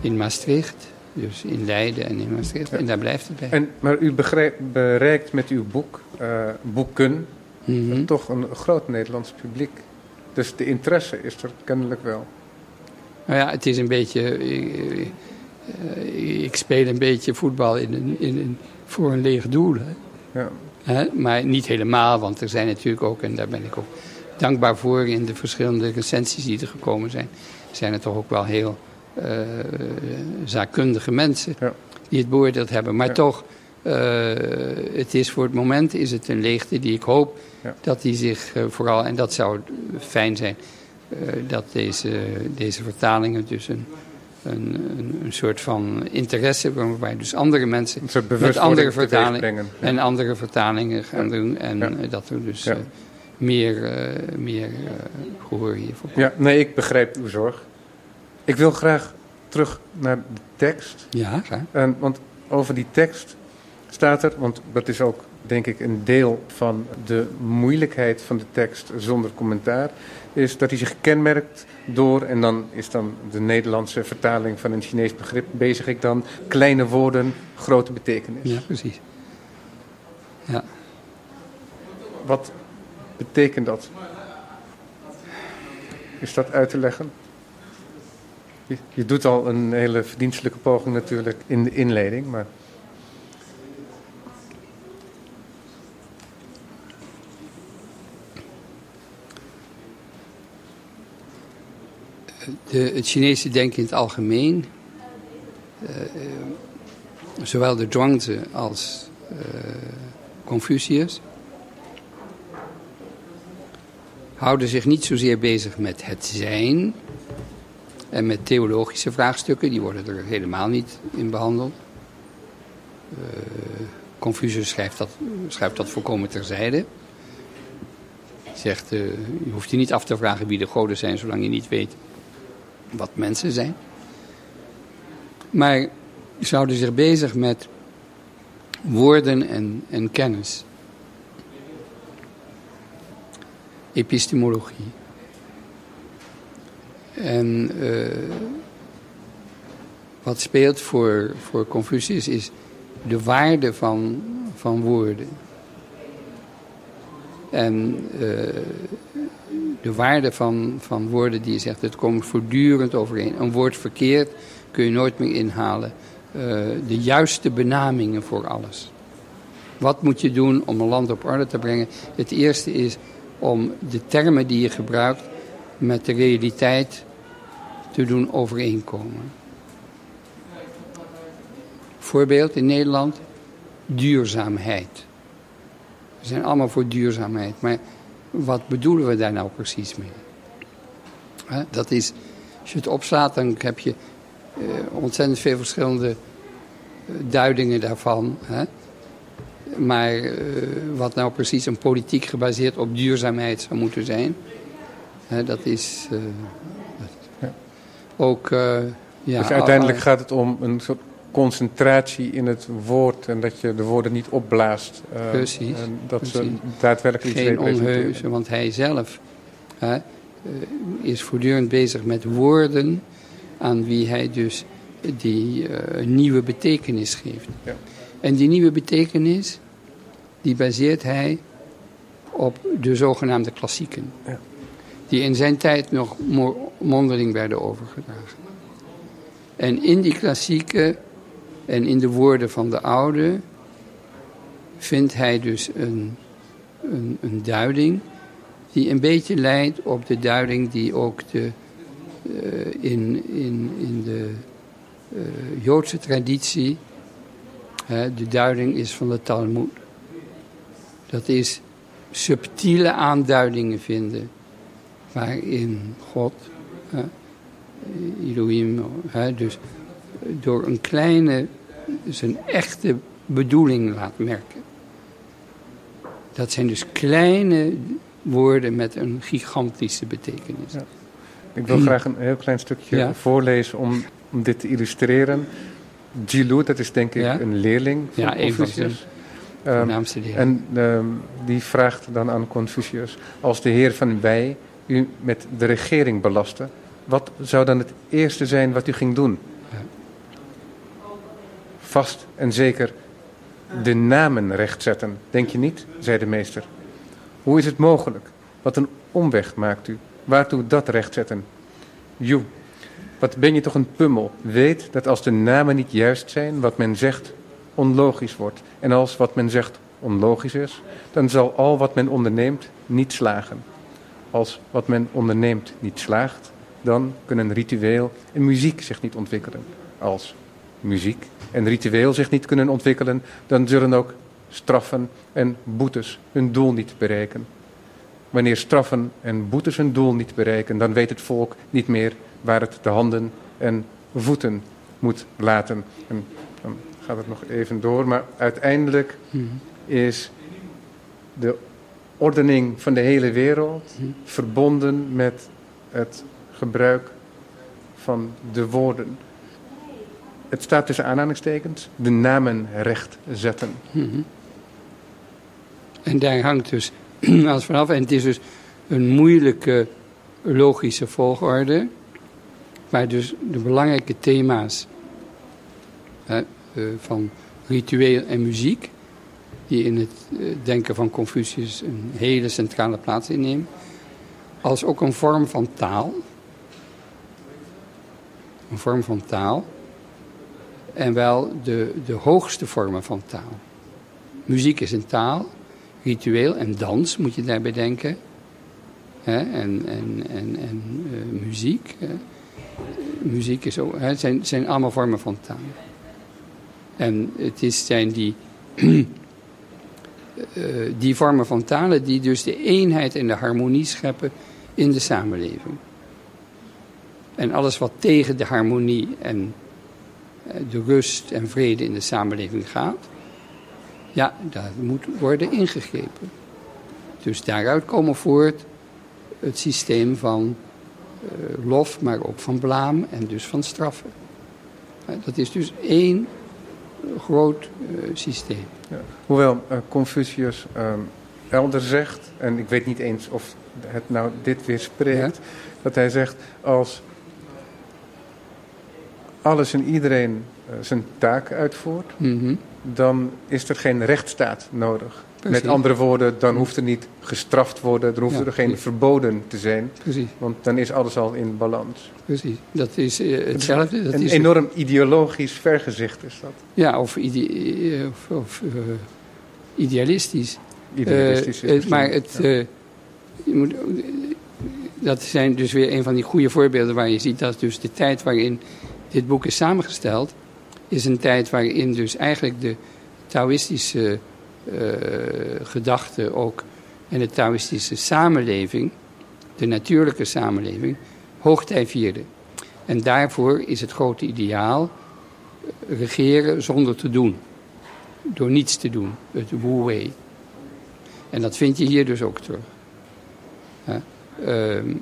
in Maastricht. Dus in Leiden en in Maastricht. En daar blijft het bij.
En, maar u bereikt met uw boek, uh, boeken, mm toch een groot Nederlands publiek. Dus de interesse is er kennelijk wel.
Nou ja, het is een beetje... Ik, ik speel een beetje voetbal in een, in een, voor een leeg doel. Hè? Ja. Hè? Maar niet helemaal, want er zijn natuurlijk ook, en daar ben ik ook dankbaar voor in de verschillende recensies die er gekomen zijn, zijn er toch ook wel heel uh, zaakkundige mensen
Ja.
die het beoordeeld hebben. Maar
Ja.
toch, uh, het is voor het moment is het een leegte die ik hoop
Ja.
dat die zich uh, vooral, en dat zou fijn zijn, dat deze, deze vertalingen dus een, een, een, een soort van interesse, waarbij dus andere mensen met andere vertalingen.
Ja.
en andere vertalingen gaan doen. En
Ja.
eh, dat er dus
Ja.
eh, meer, eh, meer eh, gehoor hiervoor komt.
Ja, nee, ik begrijp uw zorg. Ik wil graag terug naar de tekst.
Ja, graag.
En, want over die tekst staat er, want dat is ook denk ik een deel van de moeilijkheid van de tekst zonder commentaar, is dat hij zich kenmerkt door, en dan is dan de Nederlandse vertaling van een Chinees begrip, bezig ik dan, kleine woorden, grote betekenis.
Ja, precies. Ja.
Wat betekent dat? Is dat uit te leggen? Je, je doet al een hele verdienstelijke poging natuurlijk in de inleiding, maar
Het Chinese denken in het algemeen, eh, eh, zowel de Zhuangzi als eh, Confucius, houden zich niet zozeer bezig met het zijn en met theologische vraagstukken, die worden er helemaal niet in behandeld. Confucius schrijft dat, schrijft dat volkomen terzijde. Zegt, je hoeft je niet af te vragen wie de goden zijn, zolang je niet weet wat mensen zijn. Maar ze zich bezig met woorden en, en kennis. Epistemologie. En uh, wat speelt voor, voor Confucius is de waarde van, van woorden. En uh, de waarde van, van woorden die je zegt, het komt voortdurend overeen. Een woord verkeerd kun je nooit meer inhalen. Uh, de juiste benamingen voor alles. Wat moet je doen om een land op orde te brengen? Het eerste is om de termen die je gebruikt met de realiteit te doen overeenkomen. Voorbeeld in Nederland, duurzaamheid. We zijn allemaal voor duurzaamheid, maar wat bedoelen we daar nou precies mee? He, dat is, als je het opslaat, dan heb je uh, ontzettend veel verschillende uh, duidingen daarvan. Maar uh, wat nou precies een politiek gebaseerd op duurzaamheid zou moeten zijn, dat is uh,
Ja.
ook. Ja,
dus uiteindelijk gaat het om een soort concentratie in het woord en dat je de woorden niet opblaast. Uh,
Precies,
En dat
precies.
ze daadwerkelijk iets
geen
representeren.
onheuze, want hij zelf hè, uh, is voortdurend bezig met woorden aan wie hij dus die uh, nieuwe betekenis geeft.
Ja.
En die nieuwe betekenis, die baseert hij op de zogenaamde klassieken.
Ja.
Die in zijn tijd nog mo- mondeling werden overgedragen. En in die klassieken en in de woorden van de oude vindt hij dus een, een, een duiding die een beetje lijkt op de duiding die ook de, uh, in, in, in de uh, Joodse traditie de duiding is van de Talmud. Dat is subtiele aanduidingen vinden waarin God, hè, Elohim, dus door een kleine, zijn echte bedoeling laat merken. Dat zijn dus kleine woorden met een gigantische betekenis.
Ja. Ik wil graag een heel klein stukje
Ja.
voorlezen om, om dit te illustreren. Jilu, dat is denk ik
Ja.
een leerling van
Ja, van
Confucius. Ehm, en ehm, die vraagt dan aan Confucius: Als de heer van wij u met de regering belastte, wat zou dan het eerste zijn wat u ging doen? Vast en zeker de namen rechtzetten, denk je niet? zei de meester. Hoe is het mogelijk? Wat een omweg maakt u. Waartoe dat rechtzetten? Joe, wat ben je toch een pummel? Weet dat als de namen niet juist zijn, wat men zegt onlogisch wordt. En als wat men zegt onlogisch is, dan zal al wat men onderneemt niet slagen. Als wat men onderneemt niet slaagt, dan kunnen ritueel en muziek zich niet ontwikkelen. Als muziek en ritueel zich niet kunnen ontwikkelen, dan zullen ook straffen en boetes hun doel niet bereiken. Wanneer straffen en boetes hun doel niet bereiken, dan weet het volk niet meer waar het de handen en voeten moet laten. En dan gaat het nog even door, maar uiteindelijk
Mhm.
is de ordening van de hele wereld
Mhm.
verbonden met het gebruik van de woorden. Het staat tussen aanhalingstekens, de namen recht zetten.
Mhm. En daar hangt dus (clears throat) alles vanaf. En het is dus een moeilijke logische volgorde. Waar dus de belangrijke thema's eh, van ritueel en muziek, die in het eh, denken van Confucius een hele centrale plaats innemen, als ook een vorm van taal. Een vorm van taal. En wel de, de hoogste vormen van taal. Muziek is een taal, ritueel en dans moet je daarbij denken. En, en, en, en eh, muziek. Muziek is ook, hè? Zijn, zijn allemaal vormen van taal. En het is, zijn die, (clears throat) eh, die vormen van talen die dus de eenheid en de harmonie scheppen in de samenleving. En alles wat tegen de harmonie en de rust en vrede in de samenleving gaat, ja, daar moet worden ingegrepen. Dus daaruit komen voort het systeem van eh, lof, maar ook van blaam en dus van straffen. Eh, dat is dus één groot eh, systeem.
Ja. Hoewel eh, Confucius ehm, elder zegt, en ik weet niet eens of het nou dit weer spreekt, dat hij zegt als alles en iedereen eh, zijn taak uitvoert,
Mhm.
dan is er geen rechtsstaat nodig.
Precies.
Met andere woorden, dan hoeft er niet gestraft worden, dan hoeft
Ja,
er geen
precies.
verboden te zijn,
Precies,
want dan is alles al in balans.
precies. Dat is eh, hetzelfde. Dat
Een
is
enorm ideologisch vergezicht is dat.
Ja, of, ide- eh, of, of, idealistisch.
Idealistisch is
maar het,
ja.
je moet, dat zijn dus weer een van die goede voorbeelden waar je ziet dat dus de tijd waarin dit boek is samengesteld, is een tijd waarin dus eigenlijk de Taoïstische eh, gedachte ook en de Taoïstische samenleving, de natuurlijke samenleving, hoogtij vierde. En daarvoor is het grote ideaal eh, regeren zonder te doen. Door niets te doen, het Wu Wei. En dat vind je hier dus ook terug. Ehm,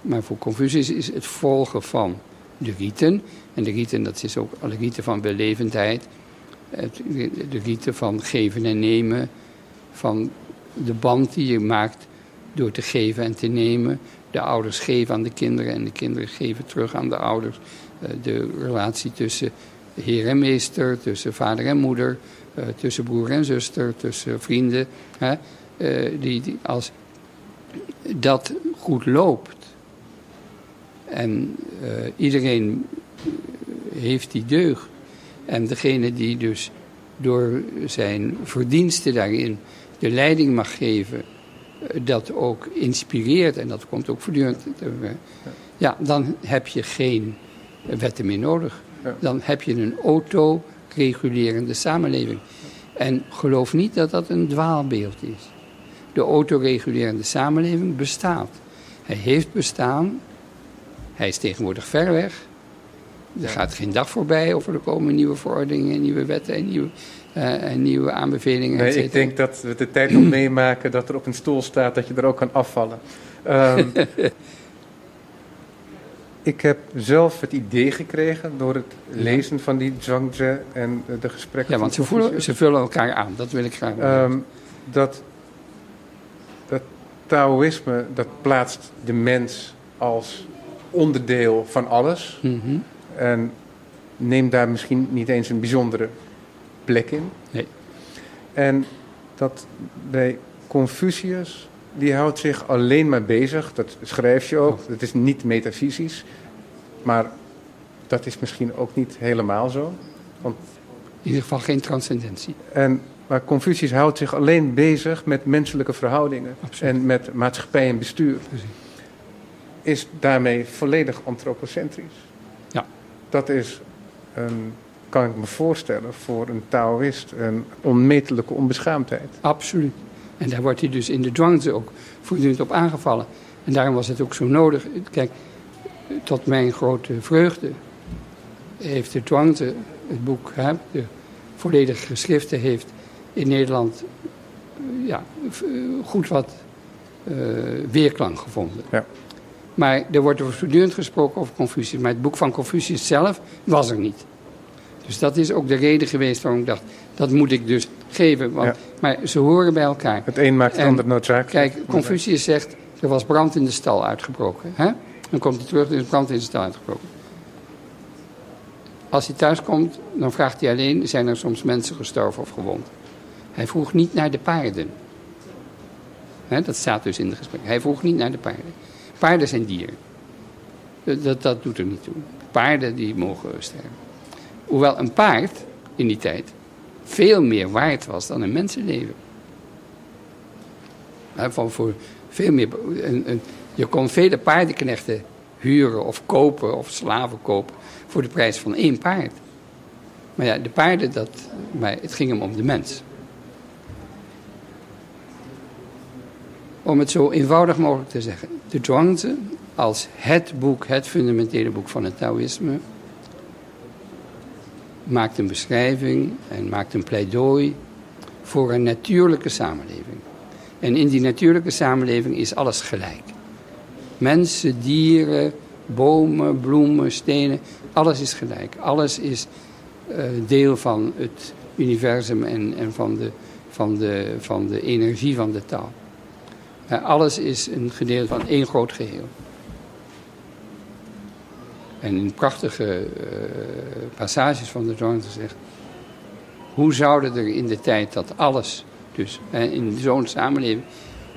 maar voor Confucius is het volgen van de riten. En de riten, dat is ook alle riten van belevendheid. De riten van geven en nemen. Van de band die je maakt door te geven en te nemen. De ouders geven aan de kinderen en de kinderen geven terug aan de ouders. Eh, de relatie tussen heer en meester, tussen vader en moeder, eh, tussen broer en zuster, tussen vrienden. Hè, eh, die, als dat goed loopt en eh, iedereen heeft die deugd. En degene die dus door zijn verdiensten daarin de leiding mag geven, eh, dat ook inspireert en dat komt ook voortdurend. Ja, dan heb je geen wetten meer nodig. Dan heb je een autoregulerende samenleving. En geloof niet dat dat een dwaalbeeld is. De autoregulerende samenleving bestaat. Hij heeft bestaan. Hij is tegenwoordig ver weg. Er gaat geen dag voorbij of er komen nieuwe verordeningen, nieuwe wetten en nieuwe, eh, en nieuwe aanbevelingen.
Nee, ik denk dat we de tijd nog meemaken dat er op een stoel staat dat je er ook kan afvallen. Ehm, (laughs) ik heb zelf het idee gekregen door het lezen van die Zhuangzi en eh, de gesprekken
Ja, want ze, voelen, ze vullen elkaar aan. Dat wil ik graag
ehm, dat dat Taoïsme dat plaatst de mens als onderdeel van alles
Mhm.
en neemt daar misschien niet eens een bijzondere plek in.
Nee.
En dat bij Confucius, die houdt zich alleen maar bezig, dat schrijf je ook, dat is niet metafysisch, maar dat is misschien ook niet helemaal zo. Want
In ieder geval geen transcendentie.
En, maar Confucius houdt zich alleen bezig met menselijke verhoudingen
Absoluut.
en met maatschappij en bestuur.
Precies.
Is daarmee volledig antropocentrisch.
Ja.
Dat is, een, kan ik me voorstellen, voor een Taoïst een onmetelijke onbeschaamdheid.
Absoluut. En daar wordt hij dus in de Zhuangzi ook voortdurend op aangevallen. En daarom was het ook zo nodig. Kijk, tot mijn grote vreugde heeft de Zhuangzi, het boek, hè, de volledige geschriften, heeft in Nederland ja, eh, goed wat eh, weerklank gevonden.
Ja.
Maar er wordt er voortdurend gesproken over Confucius. Maar het boek van Confucius zelf was er niet. Dus dat is ook de reden geweest waarom ik dacht, dat moet ik dus geven. Want,
Ja.
Maar ze horen bij elkaar.
Het een maakt het
En
ander noodzakelijk.
Kijk, Confucius zegt, er was brand in de stal uitgebroken. Hè? Dan komt hij terug, er is brand in de stal uitgebroken. Als hij thuis komt, dan vraagt hij alleen, zijn er soms mensen gestorven of gewond? Hij vroeg niet naar de paarden. Hè, dat staat dus in de gesprek. Hij vroeg niet naar de paarden. Paarden zijn dieren. Dat, dat, doet er niet toe. Paarden die mogen sterven. Hoewel een paard in die tijd veel meer waard was dan een mensenleven. Hè, van voor veel meer. Je kon vele paardenknechten huren of kopen of slaven kopen voor de prijs van één paard. Maar ja, de paarden, dat, maar het ging hem om de mens. Om het zo eenvoudig mogelijk te zeggen. De Zhuangzi als het boek, het fundamentele boek van het Taoïsme, maakt een beschrijving en maakt een pleidooi voor een natuurlijke samenleving. En in die natuurlijke samenleving is alles gelijk. Mensen, dieren, bomen, bloemen, stenen, alles is gelijk. Alles is eh, deel van het universum en, en van, de, van, de, van de energie van de taal. Eh, alles is een gedeelte van één groot geheel. En in prachtige eh, passages van de Zhuangzi zegt... Hoe zouden er in de tijd dat alles, dus eh, in zo'n samenleving...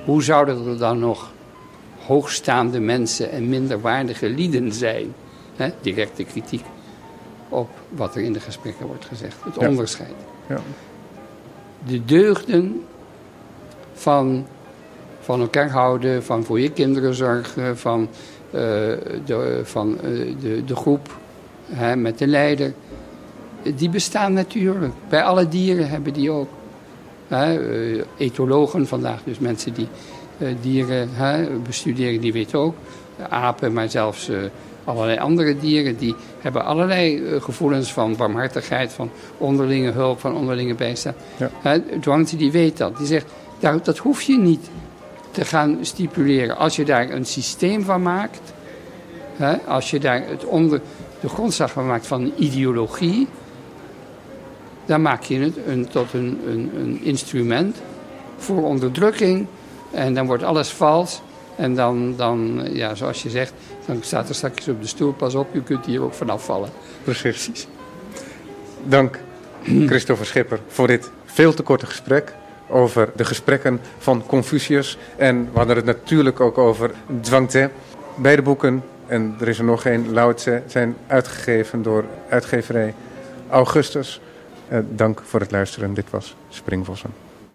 Hoe zouden er dan nog hoogstaande mensen en minderwaardige lieden zijn? Directe kritiek op wat er in de gesprekken wordt gezegd. Het
Ja.
onderscheid.
Ja.
De deugden van, van elkaar houden, van voor je kinderen zorgen, van, eh, de, van eh, de, de groep hè, met de leider. Die bestaan natuurlijk. Bij alle dieren hebben die ook. Hè, eh, etologen vandaag, dus mensen die dieren hè, bestuderen, die weten ook. Apen, maar zelfs allerlei andere dieren, die hebben allerlei gevoelens van barmhartigheid, van onderlinge hulp, van onderlinge bijstand.
Ja.
Hè, die weet dat. Die zegt, daar, dat hoef je niet te gaan stipuleren. Als je daar een systeem van maakt, hè, als je daar het onder, de grondslag van maakt van ideologie, dan maak je het een, tot een, een, instrument voor onderdrukking. En dan wordt alles vals. En dan, dan, ja, zoals je zegt, dan staat er straks op de stoel, pas op, je kunt hier ook vanaf vallen.
Precies. Dank, Christopher Schipper, voor dit veel te korte gesprek over de gesprekken van Confucius. En we hadden het natuurlijk ook over Zhuangzi. Beide boeken, en er is er nog één, Lao Tse, zijn uitgegeven door uitgeverij Augustus. Eh, dank voor het luisteren. Dit was Springvossen.